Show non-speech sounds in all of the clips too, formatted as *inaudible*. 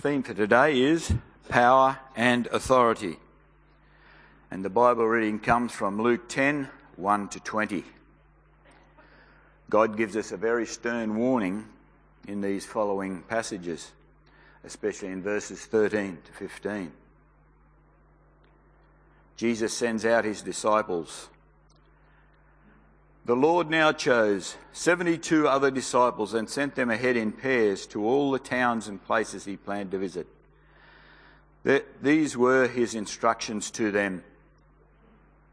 theme for today is power and authority. And the Bible reading comes from Luke 10 1 to 20. God gives us a very stern warning in these following passages, especially in verses 13 to 15. Jesus sends out his disciples. The Lord now chose 72 other disciples and sent them ahead in pairs to all the towns and places he planned to visit. These were his instructions to them.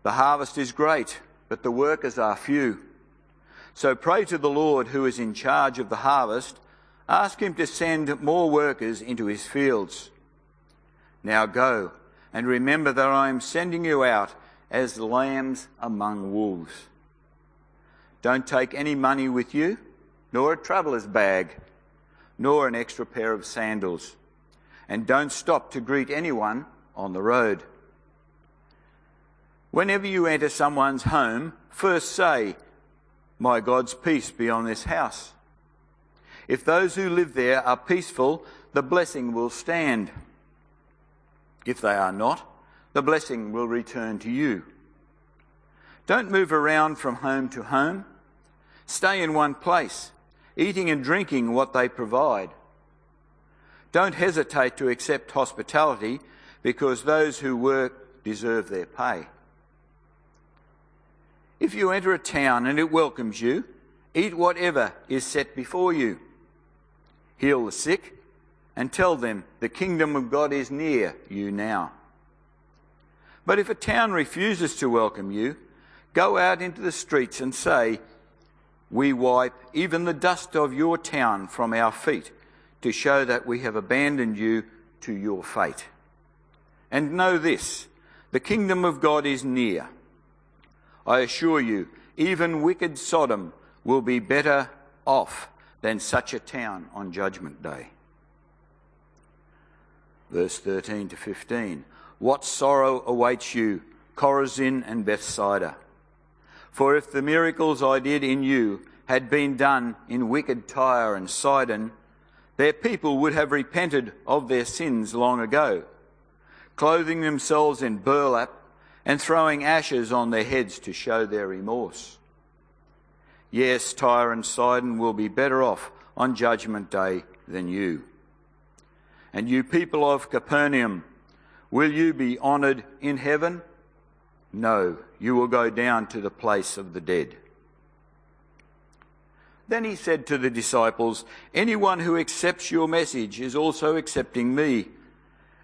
The harvest is great, but the workers are few. So pray to the Lord who is in charge of the harvest. Ask him to send more workers into his fields. Now go and remember that I am sending you out as lambs among wolves. Don't take any money with you, nor a traveller's bag, nor an extra pair of sandals. And don't stop to greet anyone on the road. Whenever you enter someone's home, first say, My God's peace be on this house. If those who live there are peaceful, the blessing will stand. If they are not, the blessing will return to you. Don't move around from home to home. Stay in one place, eating and drinking what they provide. Don't hesitate to accept hospitality because those who work deserve their pay. If you enter a town and it welcomes you, eat whatever is set before you. Heal the sick and tell them the kingdom of God is near you now. But if a town refuses to welcome you, go out into the streets and say, We wipe even the dust of your town from our feet to show that we have abandoned you to your fate. And know this the kingdom of God is near. I assure you, even wicked Sodom will be better off than such a town on Judgment Day. Verse 13 to 15. What sorrow awaits you, Chorazin and Bethsaida? For if the miracles I did in you had been done in wicked Tyre and Sidon, their people would have repented of their sins long ago, clothing themselves in burlap and throwing ashes on their heads to show their remorse. Yes, Tyre and Sidon will be better off on Judgment Day than you. And you people of Capernaum, will you be honoured in heaven? No, you will go down to the place of the dead. Then he said to the disciples, Anyone who accepts your message is also accepting me,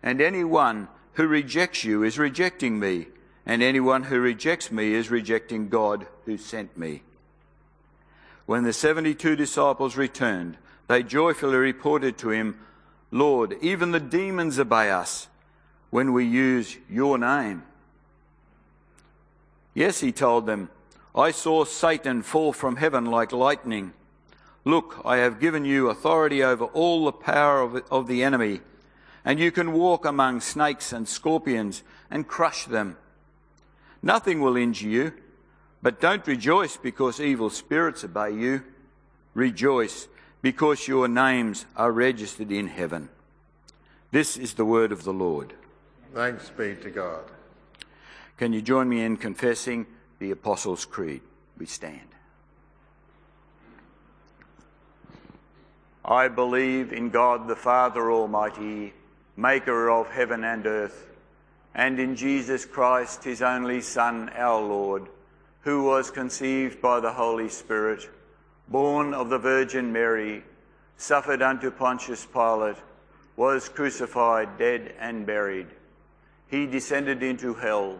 and anyone who rejects you is rejecting me and anyone who rejects me is rejecting God who sent me. When the 72 disciples returned, they joyfully reported to him, Lord, even the demons obey us when we use your name. Yes, he told them, I saw Satan fall from heaven like lightning. Look, I have given you authority over all the power of, of the enemy, and you can walk among snakes and scorpions and crush them Nothing will injure you, but don't rejoice because evil spirits obey you. Rejoice because your names are registered in heaven. This is the word of the Lord. Thanks be to God. Can you join me in confessing the Apostles' Creed? We stand. I believe in God the Father Almighty, maker of heaven and earth and in Jesus Christ, his only Son, our Lord, who was conceived by the Holy Spirit, born of the Virgin Mary, suffered unto Pontius Pilate, was crucified, dead, and buried. He descended into hell.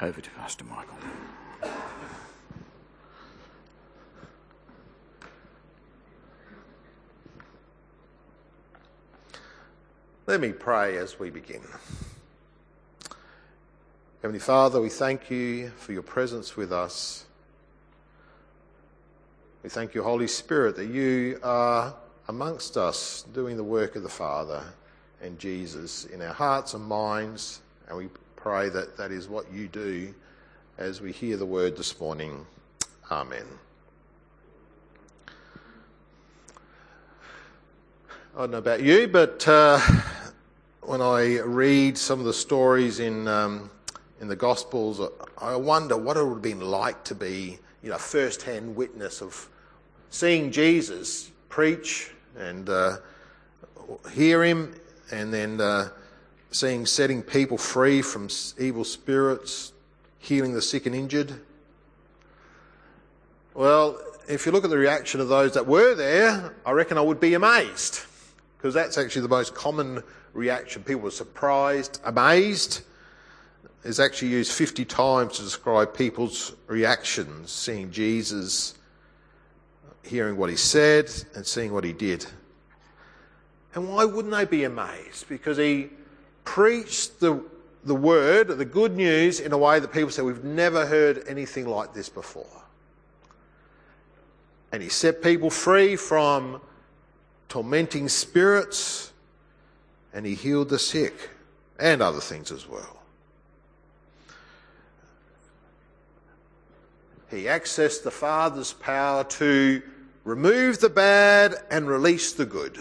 Over to Pastor Michael. Let me pray as we begin. Heavenly Father, we thank you for your presence with us. We thank you, Holy Spirit, that you are amongst us doing the work of the Father and Jesus in our hearts and minds. And we pray that that is what you do as we hear the word this morning. Amen. I don't know about you, but uh, when I read some of the stories in um, in the Gospels, I wonder what it would have been like to be, you know, first-hand witness of seeing Jesus preach and uh, hear him, and then uh, seeing setting people free from evil spirits, healing the sick and injured. Well, if you look at the reaction of those that were there, I reckon I would be amazed because that's actually the most common reaction. People were surprised, amazed. Is actually used 50 times to describe people's reactions, seeing Jesus, hearing what he said, and seeing what he did. And why wouldn't they be amazed? Because he preached the, the word, the good news, in a way that people say, We've never heard anything like this before. And he set people free from tormenting spirits, and he healed the sick and other things as well. He accessed the Father's power to remove the bad and release the good.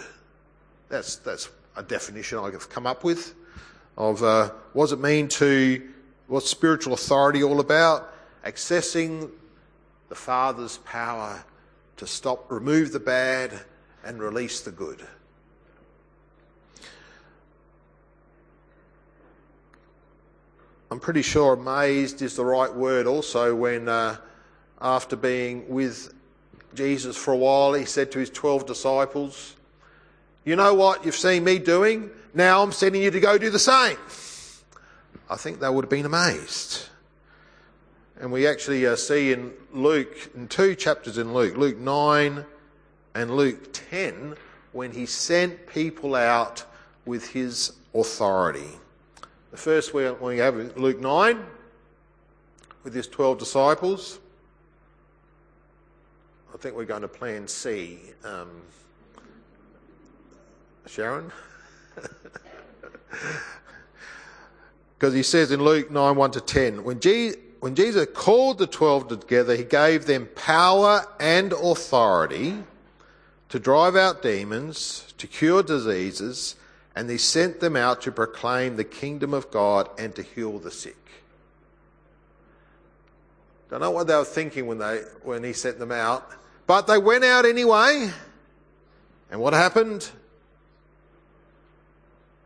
That's, that's a definition I've come up with of uh, what does it mean to, what's spiritual authority all about? Accessing the Father's power to stop, remove the bad and release the good. I'm pretty sure amazed is the right word also when, uh, after being with Jesus for a while, he said to his 12 disciples, You know what you've seen me doing? Now I'm sending you to go do the same. I think they would have been amazed. And we actually uh, see in Luke, in two chapters in Luke, Luke 9 and Luke 10 when he sent people out with his authority. The first one we have Luke 9 with his 12 disciples. I think we're going to plan C. Um, Sharon? Because he says in Luke 9 1 to 10, when, when Jesus called the 12 together, he gave them power and authority to drive out demons, to cure diseases, and he sent them out to proclaim the kingdom of God and to heal the sick. Don't know what they were thinking when, they, when he sent them out, but they went out anyway. And what happened?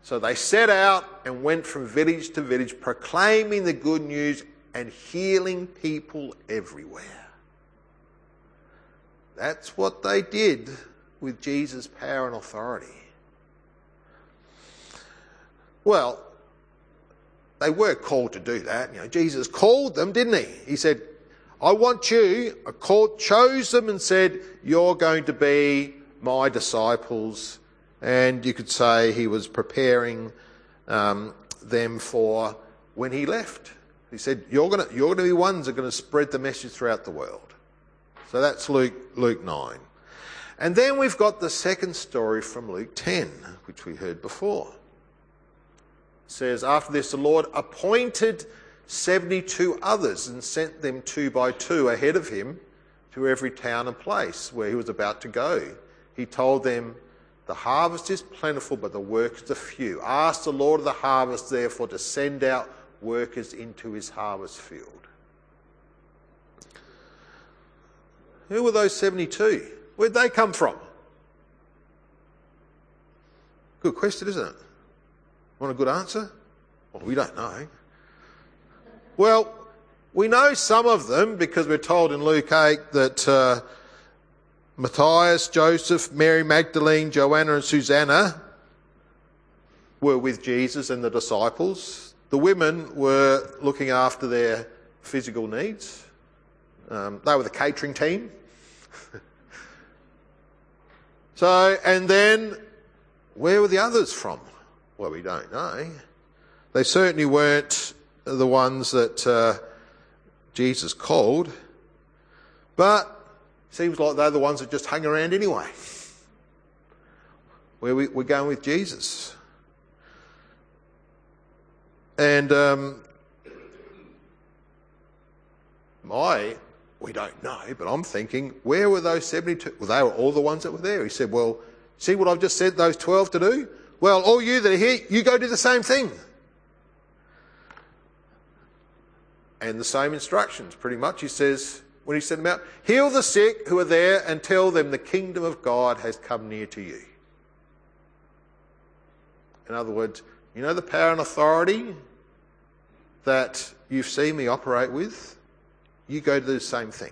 So they set out and went from village to village, proclaiming the good news and healing people everywhere. That's what they did with Jesus' power and authority? Well, they were called to do that. You know, Jesus called them, didn't he? He said, I want you, I called, chose them and said, You're going to be my disciples. And you could say he was preparing um, them for when he left. He said, You're going you're to be ones that are going to spread the message throughout the world. So that's Luke, Luke 9. And then we've got the second story from Luke 10, which we heard before. It says, After this, the Lord appointed 72 others and sent them two by two ahead of him to every town and place where he was about to go. He told them, The harvest is plentiful, but the workers are few. Ask the Lord of the harvest, therefore, to send out workers into his harvest field. Who were those 72? Where'd they come from? Good question, isn't it? Want a good answer? Well, we don't know. Well, we know some of them because we're told in Luke 8 that uh, Matthias, Joseph, Mary Magdalene, Joanna, and Susanna were with Jesus and the disciples. The women were looking after their physical needs. Um, they were the catering team. *laughs* So, and then where were the others from? Well, we don't know. They certainly weren't the ones that uh, Jesus called, but seems like they're the ones that just hang around anyway. Where we, we're going with Jesus. And um, my, we don't know, but I'm thinking, where were those 72? Well, they were all the ones that were there. He said, Well, see what I've just said those 12 to do? Well, all you that are here, you go do the same thing. And the same instructions, pretty much. He says, when he sent them out, heal the sick who are there and tell them the kingdom of God has come near to you. In other words, you know the power and authority that you've seen me operate with? You go to do the same thing.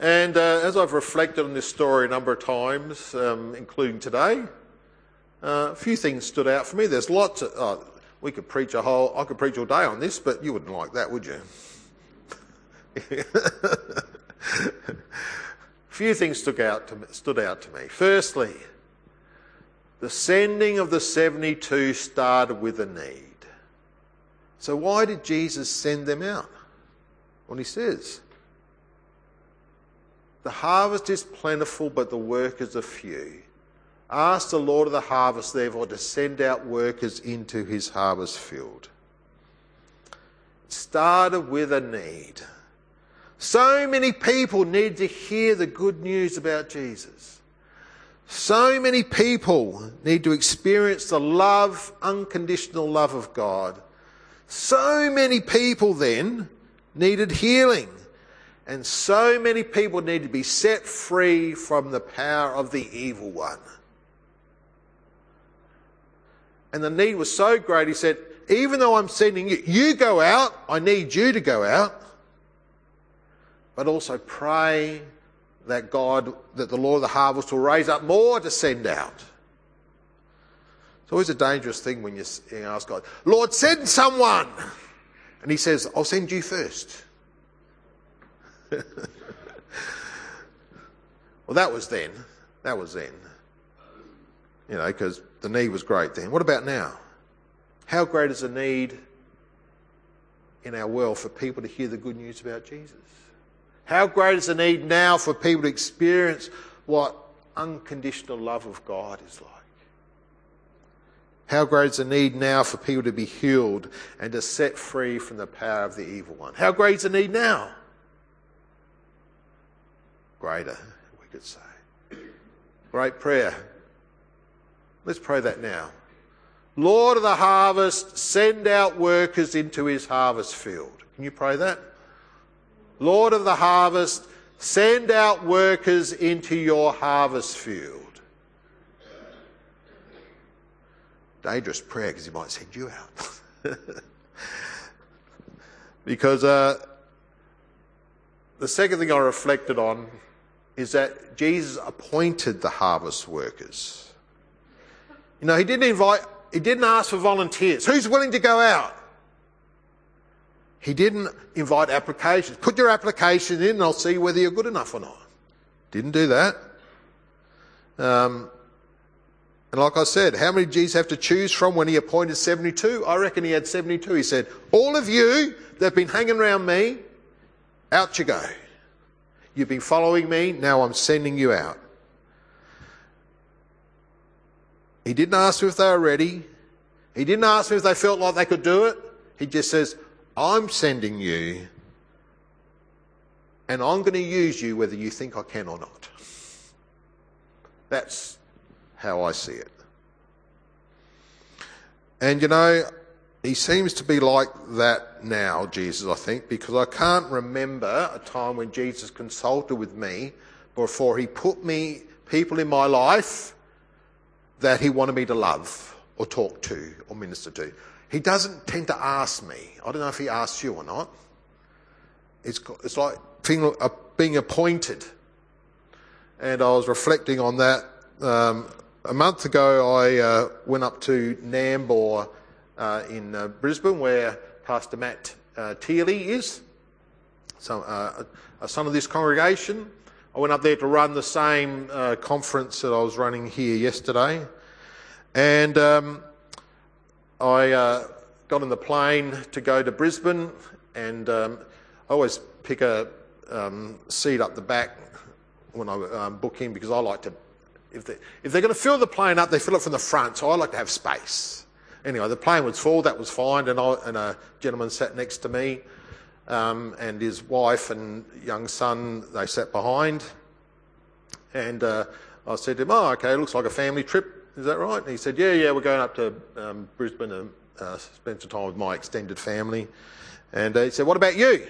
And uh, as I've reflected on this story a number of times, um, including today, uh, a few things stood out for me. There's lots of, uh, we could preach a whole, I could preach all day on this, but you wouldn't like that, would you? a *laughs* few things stood out, to me, stood out to me. Firstly, the sending of the 72 started with a need. So, why did Jesus send them out? Well, he says, The harvest is plentiful, but the workers are few. Ask the Lord of the harvest, therefore, to send out workers into his harvest field. Started with a need. So many people need to hear the good news about Jesus. So many people need to experience the love, unconditional love of God. So many people then needed healing. And so many people need to be set free from the power of the evil one. And the need was so great, he said, even though I'm sending you, you go out, I need you to go out, but also pray that God, that the Lord of the harvest will raise up more to send out. It's always a dangerous thing when you ask God, Lord, send someone. And he says, I'll send you first. *laughs* well, that was then. That was then. You know, because the need was great then. What about now? How great is the need in our world for people to hear the good news about Jesus? How great is the need now for people to experience what unconditional love of God is like? How great is the need now for people to be healed and to set free from the power of the evil one? How great is the need now? Greater, we could say. Great prayer. Let's pray that now. Lord of the harvest, send out workers into his harvest field. Can you pray that? Lord of the harvest, send out workers into your harvest field. Dangerous prayer because he might send you out. *laughs* because uh, the second thing I reflected on is that Jesus appointed the harvest workers. You know, he didn't invite, he didn't ask for volunteers. Who's willing to go out? He didn't invite applications. Put your application in and I'll see whether you're good enough or not. Didn't do that. Um, and like I said, how many G's have to choose from when he appointed 72? I reckon he had 72. He said, All of you that have been hanging around me, out you go. You've been following me, now I'm sending you out. He didn't ask them if they were ready. He didn't ask them if they felt like they could do it. He just says, I'm sending you, and I'm going to use you whether you think I can or not. That's how I see it. And you know, he seems to be like that now, Jesus, I think, because I can't remember a time when Jesus consulted with me before he put me people in my life that he wanted me to love or talk to or minister to. He doesn't tend to ask me. I don't know if he asks you or not. It's, it's like being, uh, being appointed. And I was reflecting on that. Um, a month ago, I uh, went up to Nambour uh, in uh, Brisbane, where Pastor Matt uh, Teely is, so, uh, a son of this congregation. I went up there to run the same uh, conference that I was running here yesterday. And um, I uh, got on the plane to go to Brisbane, and um, I always pick a um, seat up the back when I um, book in because I like to, if, they, if they're going to fill the plane up, they fill it from the front, so I like to have space. Anyway, the plane was full, that was fine, and, I, and a gentleman sat next to me, um, and his wife and young son, they sat behind. And uh, I said to him, Oh, okay, it looks like a family trip, is that right? And he said, Yeah, yeah, we're going up to um, Brisbane and uh, spend some time with my extended family. And uh, he said, What about you?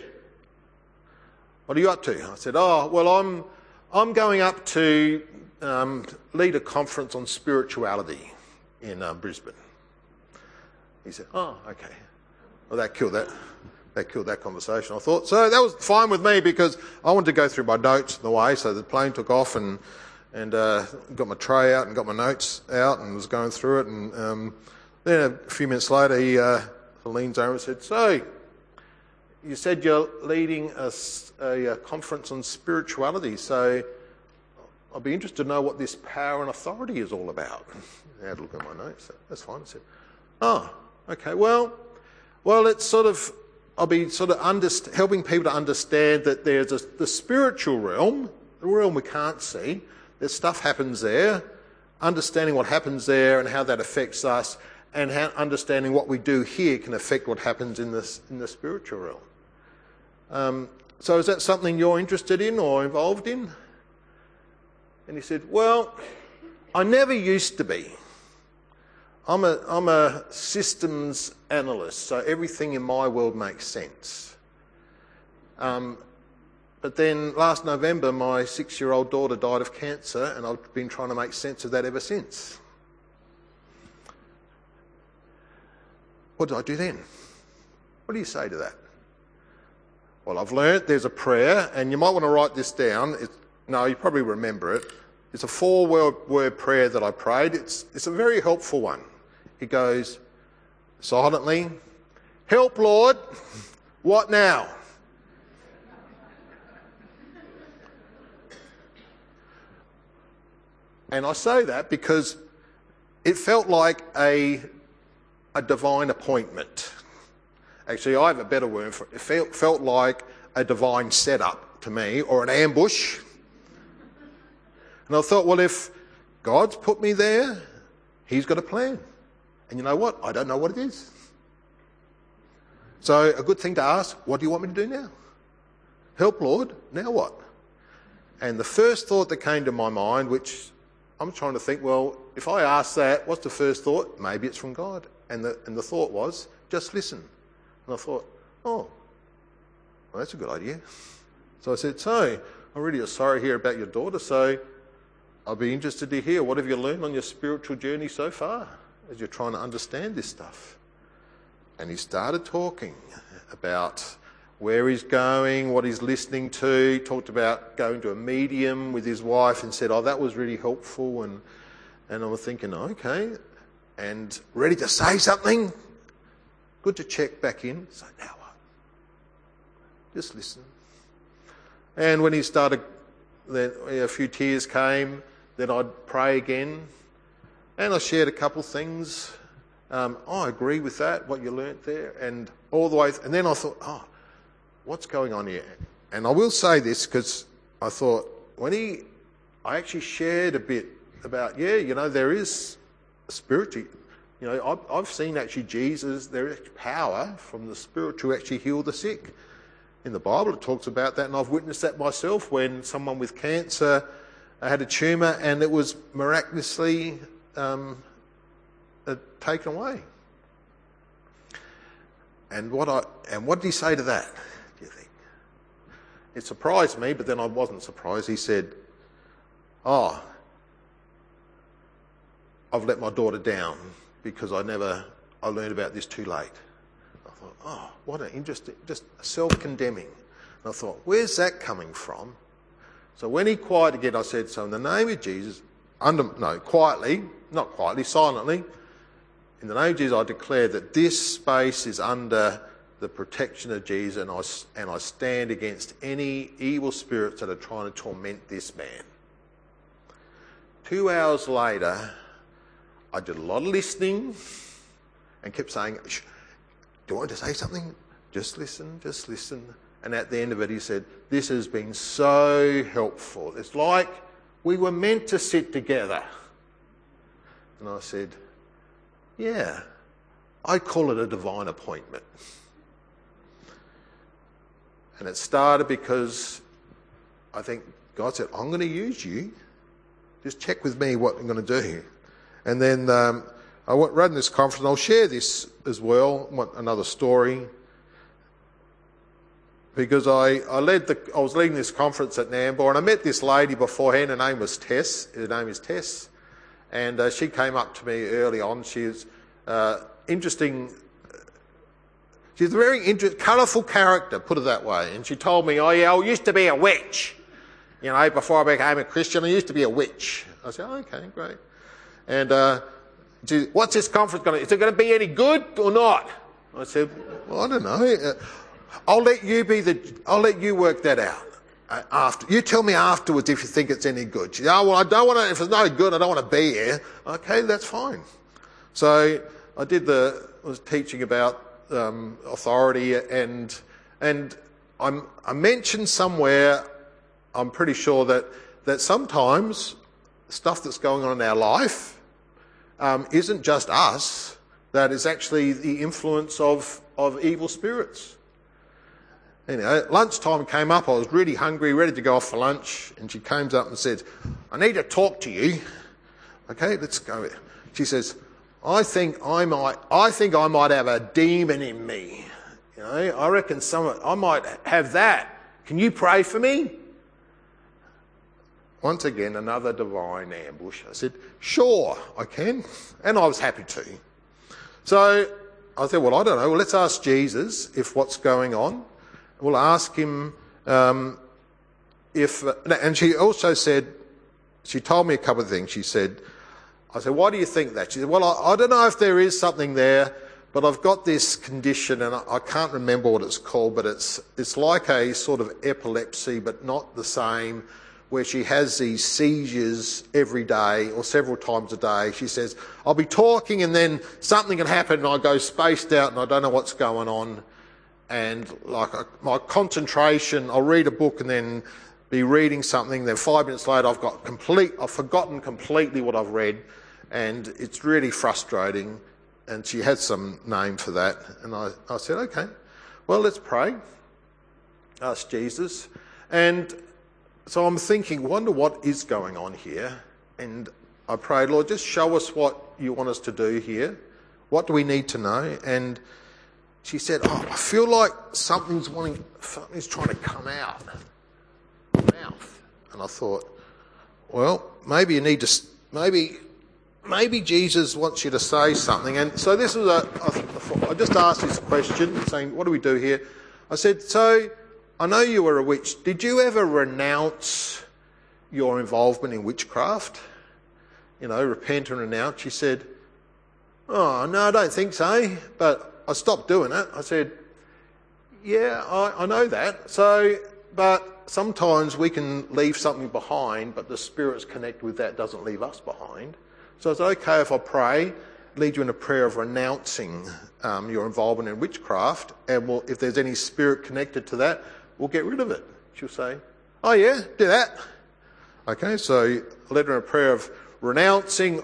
What are you up to? I said, Oh, well, I'm, I'm going up to um, lead a conference on spirituality in uh, Brisbane. He said, Oh, okay. Well, that killed that. That killed that conversation. I thought so. That was fine with me because I wanted to go through my notes in the way. So the plane took off and and uh, got my tray out and got my notes out and was going through it. And um, then a few minutes later, he uh, leans over and said, "So, you said you're leading a, a, a conference on spirituality. So, I'd be interested to know what this power and authority is all about." I had a look at my notes. That's fine. I said, "Oh, okay. Well, well, it's sort of." I'll be sort of underst- helping people to understand that there's a, the spiritual realm, the realm we can't see, there's stuff happens there, understanding what happens there and how that affects us, and how understanding what we do here can affect what happens in, this, in the spiritual realm. Um, so, is that something you're interested in or involved in? And he said, Well, I never used to be. I'm a, I'm a systems analyst, so everything in my world makes sense. Um, but then last November, my six year old daughter died of cancer, and I've been trying to make sense of that ever since. What did I do then? What do you say to that? Well, I've learnt there's a prayer, and you might want to write this down. It's, no, you probably remember it. It's a four word prayer that I prayed. It's, it's a very helpful one. It goes silently, Help, Lord. What now? And I say that because it felt like a, a divine appointment. Actually, I have a better word for it. It felt, felt like a divine setup to me or an ambush. And I thought, well, if God's put me there, He's got a plan. And you know what? I don't know what it is. So, a good thing to ask what do you want me to do now? Help, Lord. Now what? And the first thought that came to my mind, which I'm trying to think, well, if I ask that, what's the first thought? Maybe it's from God. And the, and the thought was, just listen. And I thought, oh, well, that's a good idea. So I said, so, I'm really sorry to hear about your daughter, so I'll be interested to hear what have you learned on your spiritual journey so far? As you're trying to understand this stuff. And he started talking about where he's going, what he's listening to. He talked about going to a medium with his wife and said, Oh, that was really helpful. And, and I was thinking, okay. And ready to say something. Good to check back in. So now what? Just listen. And when he started, then a few tears came. Then I'd pray again. And I shared a couple things. Um, oh, I agree with that, what you learnt there, and all the way. Th- and then I thought, oh, what's going on here? And I will say this because I thought when he, I actually shared a bit about, yeah, you know, there is spiritual. You know, I've, I've seen actually Jesus, there is power from the spirit to actually heal the sick. In the Bible, it talks about that, and I've witnessed that myself when someone with cancer had a tumour and it was miraculously um, uh, taken away. And what I and what did he say to that? Do you think? It surprised me, but then I wasn't surprised. He said, "Oh, I've let my daughter down because I never I learned about this too late." I thought, "Oh, what an interesting, just self-condemning." And I thought, "Where's that coming from?" So when he quieted again, I said, "So in the name of Jesus, under no quietly, not quietly, silently, in the name of Jesus, I declare that this space is under the protection of Jesus and I, and I stand against any evil spirits that are trying to torment this man. Two hours later, I did a lot of listening and kept saying, Do you want to say something? Just listen, just listen. And at the end of it, he said, This has been so helpful. It's like we were meant to sit together. And I said, Yeah, I call it a divine appointment. And it started because I think God said, I'm going to use you. Just check with me what I'm going to do. And then um, I went, ran this conference, and I'll share this as well, another story. Because I, I, led the, I was leading this conference at Nambour, and I met this lady beforehand. Her name was Tess. Her name is Tess. And uh, she came up to me early on. She's uh, interesting. She's a very inter- colourful character, put it that way. And she told me, oh yeah, I used to be a witch. You know, before I became a Christian, I used to be a witch. I said, oh, okay, great. And uh, she, what's this conference going to, is it going to be any good or not? I said, well, I don't know. Uh, I'll let you be the, I'll let you work that out. Uh, after you tell me afterwards if you think it's any good. She, oh well, I don't want to. If it's no good, I don't want to be here. Okay, that's fine. So I did the was teaching about um, authority and and I'm, I mentioned somewhere. I'm pretty sure that that sometimes stuff that's going on in our life um, isn't just us. That is actually the influence of of evil spirits. Anyway, lunchtime came up. I was really hungry, ready to go off for lunch. And she comes up and says, I need to talk to you. Okay, let's go. She says, I think I might, I think I might have a demon in me. You know, I reckon some, I might have that. Can you pray for me? Once again, another divine ambush. I said, sure, I can. And I was happy to. So I said, well, I don't know. Well, let's ask Jesus if what's going on we'll ask him um, if. And she also said, she told me a couple of things. She said, I said, why do you think that? She said, well, I, I don't know if there is something there, but I've got this condition and I, I can't remember what it's called, but it's, it's like a sort of epilepsy, but not the same where she has these seizures every day or several times a day. She says, I'll be talking and then something can happen and I go spaced out and I don't know what's going on and like my concentration, I'll read a book and then be reading something. Then five minutes later, I've got complete, I've forgotten completely what I've read, and it's really frustrating. And she had some name for that, and I, I said, okay, well, let's pray. Ask Jesus, and so I'm thinking, wonder what is going on here, and I prayed, Lord, just show us what you want us to do here. What do we need to know? And she said, Oh, I feel like something's wanting, something's trying to come out. Mouth. And I thought, well, maybe you need to, maybe, maybe Jesus wants you to say something. And so this was a, I, I just asked this question, saying, what do we do here? I said, so I know you were a witch. Did you ever renounce your involvement in witchcraft? You know, repent and renounce. She said, oh, no, I don't think so. But I stopped doing it. I said, yeah, I, I know that. So, but sometimes we can leave something behind, but the Spirit's connect with that doesn't leave us behind. So it's okay if I pray, lead you in a prayer of renouncing um, your involvement in witchcraft, and we'll, if there's any spirit connected to that, we'll get rid of it. She'll say, Oh, yeah, do that. Okay, so I her in a prayer of renouncing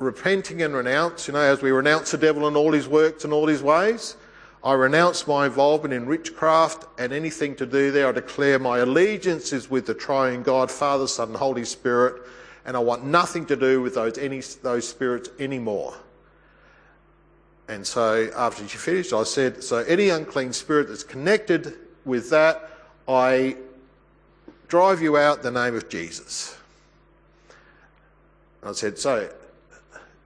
repenting and renounce, you know, as we renounce the devil and all his works and all his ways. I renounce my involvement in witchcraft and anything to do there. I declare my allegiance is with the triune God, Father, Son, and Holy Spirit, and I want nothing to do with those, any, those spirits anymore. And so after she finished, I said, So any unclean spirit that's connected with that, I drive you out in the name of Jesus. I said, So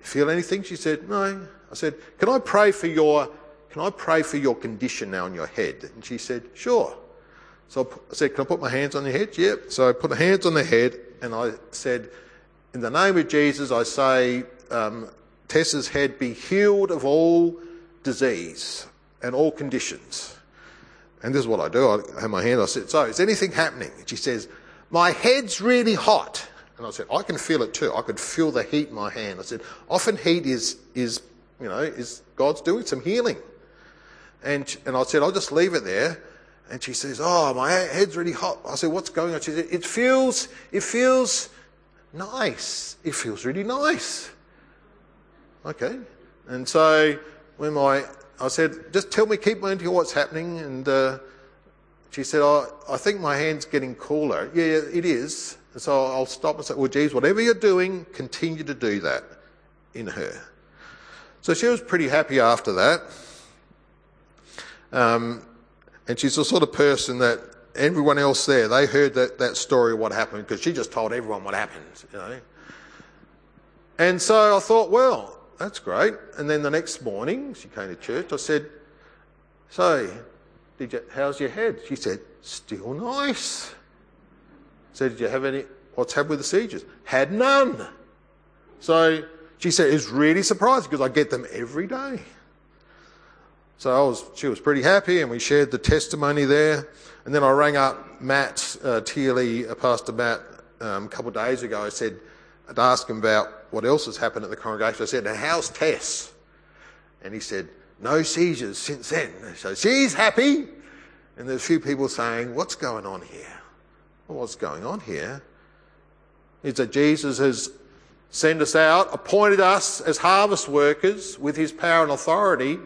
Feel anything? She said, No. I said, Can I pray for your can I pray for your condition now in your head? And she said, Sure. So I said, Can I put my hands on your head? Yep. So I put my hands on the head and I said, In the name of Jesus, I say, um, Tessa's head be healed of all disease. and all conditions. And this is what I do. I have my hand. I said, "So, is anything happening?" And she says, "My head's really hot." And I said, "I can feel it too. I could feel the heat in my hand." I said, "Often heat is is you know is God's doing some healing." And and I said, "I'll just leave it there." And she says, "Oh, my head's really hot." I said, "What's going on?" She said, "It feels it feels nice. It feels really nice." Okay. And so when my I said, just tell me, keep me to what's happening. And uh, she said, oh, I think my hand's getting cooler. Yeah, it is. And so I'll stop and say, well, geez, whatever you're doing, continue to do that in her. So she was pretty happy after that. Um, and she's the sort of person that everyone else there, they heard that, that story of what happened because she just told everyone what happened, you know. And so I thought, well, that's great. And then the next morning, she came to church. I said, So, you, how's your head? She said, Still nice. Said, Did you have any, what's happened with the seizures? Had none. So she said, It's really surprising because I get them every day. So I was, she was pretty happy and we shared the testimony there. And then I rang up Matt uh, uh, Pastor Matt, um, a couple of days ago. I said, I'd ask him about what else has happened at the congregation. I said, Now, how's Tess? And he said, No seizures since then. So she's happy. And there's a few people saying, What's going on here? Well, what's going on here is that Jesus has sent us out, appointed us as harvest workers with his power and authority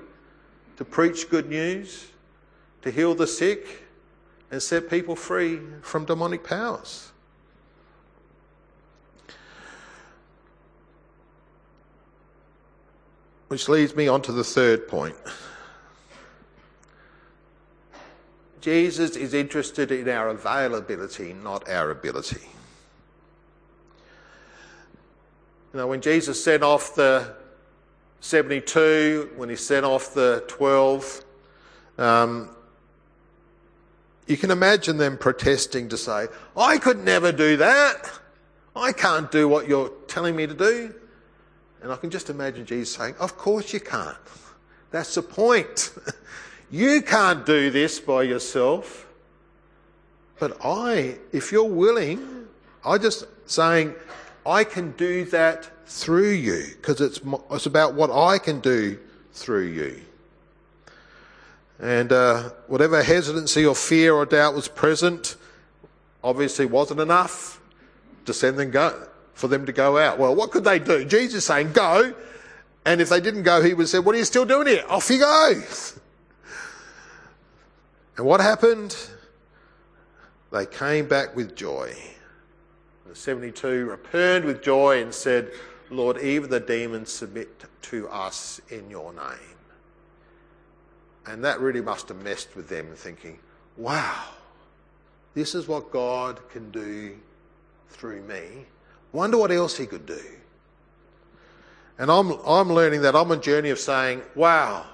to preach good news, to heal the sick, and set people free from demonic powers. Which leads me on to the third point. Jesus is interested in our availability, not our ability. You know, when Jesus sent off the 72, when he sent off the 12, um, you can imagine them protesting to say, I could never do that. I can't do what you're telling me to do. And I can just imagine Jesus saying, Of course you can't. That's the point. *laughs* you can't do this by yourself. But I, if you're willing, I just saying, I can do that through you because it's, it's about what I can do through you. And uh, whatever hesitancy or fear or doubt was present, obviously wasn't enough to send them go for them to go out. Well, what could they do? Jesus saying, go. And if they didn't go, he would say, what are you still doing here? Off you go. *laughs* And what happened? They came back with joy. The 72 returned with joy and said, Lord, even the demons submit to us in your name. And that really must have messed with them, thinking, wow, this is what God can do through me. Wonder what else he could do. And I'm, I'm learning that I'm on a journey of saying, wow,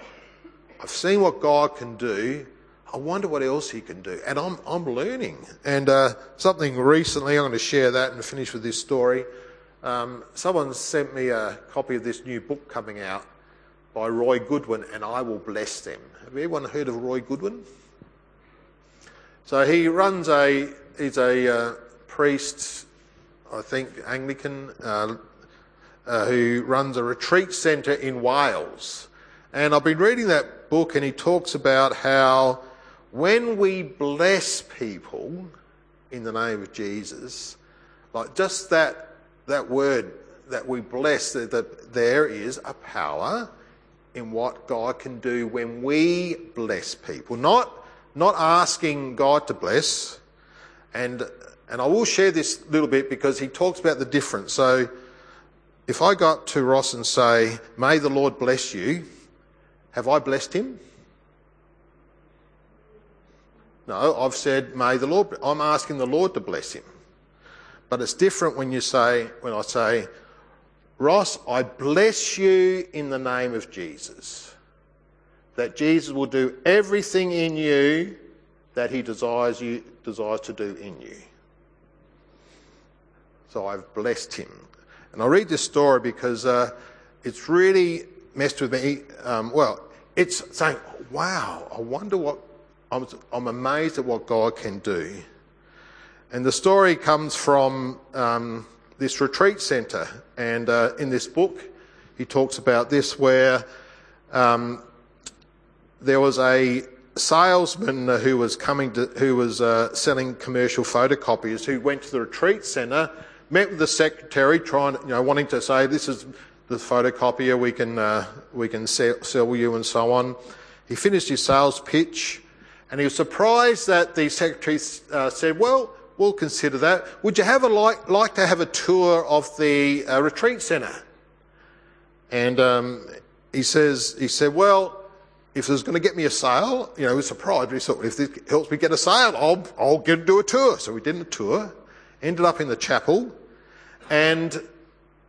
I've seen what God can do. I wonder what else he can do. And I'm, I'm learning. And uh, something recently, I'm going to share that and finish with this story. Um, someone sent me a copy of this new book coming out by Roy Godwin, and I will bless them. Have anyone heard of Roy Godwin? So he runs a, he's a uh, priest I think, Anglican, uh, uh, who runs a retreat centre in Wales. And I've been reading that book, and he talks about how when we bless people in the name of Jesus, like just that, that word that we bless, that, that there is a power in what God can do when we bless people. Not, not asking God to bless, and and I will share this little bit because he talks about the difference. So if I got to Ross and say, May the Lord bless you, have I blessed him? No, I've said, May the Lord, I'm asking the Lord to bless him. But it's different when you say, when I say, Ross, I bless you in the name of Jesus. That Jesus will do everything in you that he desires you desires to do in you. So I've blessed him. And I read this story because uh, it's really messed with me. Um, well, it's saying, wow, I wonder what, I'm, I'm amazed at what God can do. And the story comes from um, this retreat centre. And uh, in this book, he talks about this where um, there was a salesman who was coming to, who was uh, selling commercial photocopiers who went to the retreat centre, met with the secretary, trying, you know, wanting to say this is the photocopier we can uh, we can sell, sell you and so on. He finished his sales pitch, and he was surprised that the secretary uh, said, "Well, we'll consider that. Would you have a like like to have a tour of the uh, retreat centre?" And um, he says, he said, "Well." if it's going to get me a sale, you know, he was surprised. But he thought, if this helps me get a sale, I'll, I'll get do a tour. So we did a tour, ended up in the chapel, and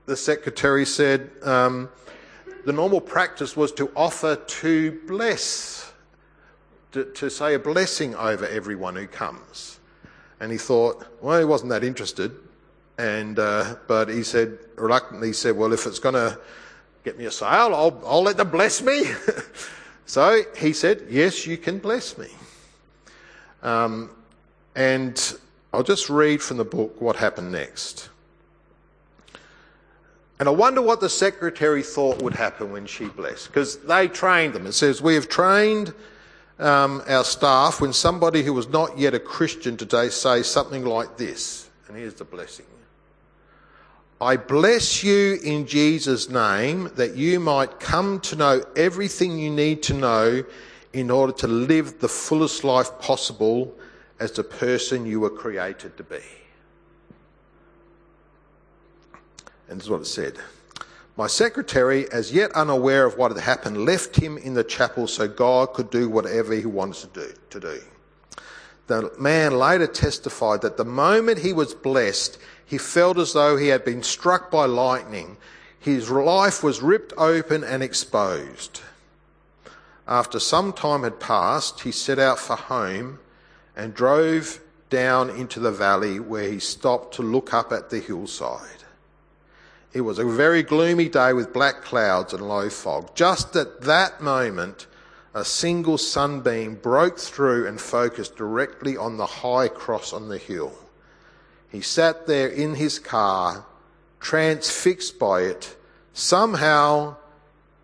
the secretary said um, the normal practice was to offer to bless, to, to say a blessing over everyone who comes. And he thought, well, he wasn't that interested. And, uh, but he said, reluctantly, he said, well, if it's going to get me a sale, I'll, I'll let them bless me. *laughs* So he said, Yes, you can bless me. Um, and I'll just read from the book what happened next. And I wonder what the secretary thought would happen when she blessed, because they trained them. It says, We have trained um, our staff when somebody who was not yet a Christian today says something like this. And here's the blessing I bless you in Jesus' name that you might come to know everything you need to know in order to live the fullest life possible as the person you were created to be. And this is what it said. My secretary, as yet unaware of what had happened, left him in the chapel so God could do whatever he wanted to do. To do. The man later testified that the moment he was blessed, he felt as though he had been struck by lightning. His life was ripped open and exposed. After some time had passed, he set out for home and drove down into the valley where he stopped to look up at the hillside. It was a very gloomy day with black clouds and low fog. Just at that moment, a single sunbeam broke through and focused directly on the high cross on the hill. He sat there in his car, transfixed by it. Somehow,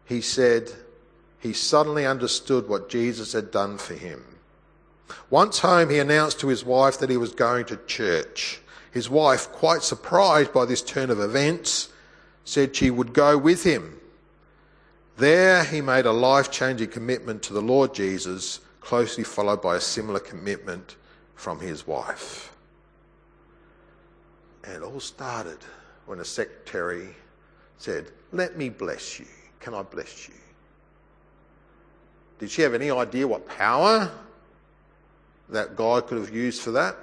he said, he suddenly understood what Jesus had done for him. Once home, he announced to his wife that he was going to church. His wife, quite surprised by this turn of events, said she would go with him. There, he made a life changing commitment to the Lord Jesus, closely followed by a similar commitment from his wife. And it all started when a secretary said, Let me bless you. Can I bless you? Did she have any idea what power that God could have used for that?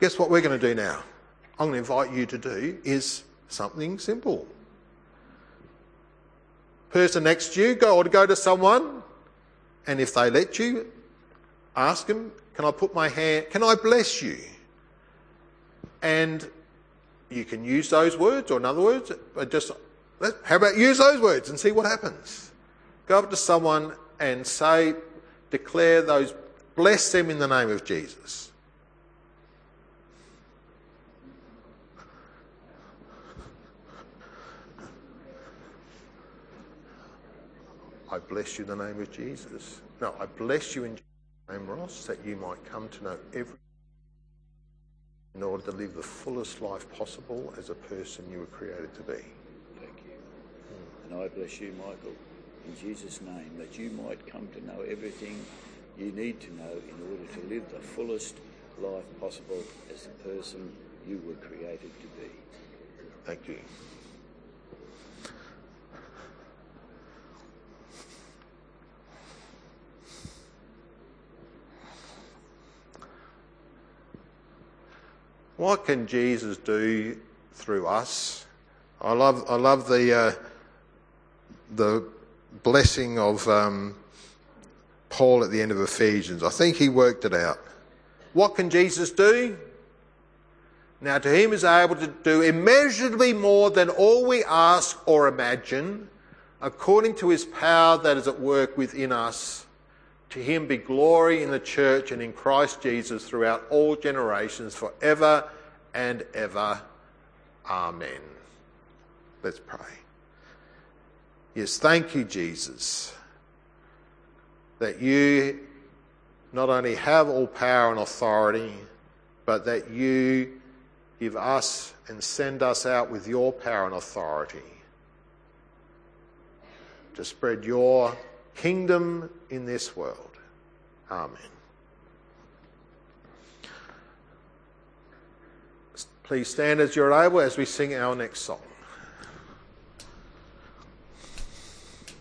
Guess what we're going to do now? I'm going to invite you to do is something simple. Person next to you, go or go to someone, and if they let you, ask them, can I put my hand, can I bless you? And you can use those words, or in other words, uh, just, how about use those words and see what happens? Go up to someone and say, declare those, bless them in the name of Jesus. I bless you in the name of Jesus. No, I bless you in Jesus' name, Ross, that you might come to know every in order to live the fullest life possible as a person you were created to be. Thank you. Mm. And I bless you, Michael, in Jesus' name, that you might come to know everything you need to know in order to live the fullest life possible as the person you were created to be. Thank you. What can Jesus do through us? I love, I love the, uh, the blessing of um, Paul at the end of Ephesians. I think he worked it out. What can Jesus do? Now, to him is able to do immeasurably more than all we ask or imagine, according to his power that is at work within us. To him be glory in the church and in Christ Jesus throughout all generations, forever and ever. Amen. Let's pray. Yes, thank you, Jesus, that you not only have all power and authority, but that you give us and send us out with your power and authority to spread your kingdom in this world. Amen. Please stand as you're able as we sing our next song.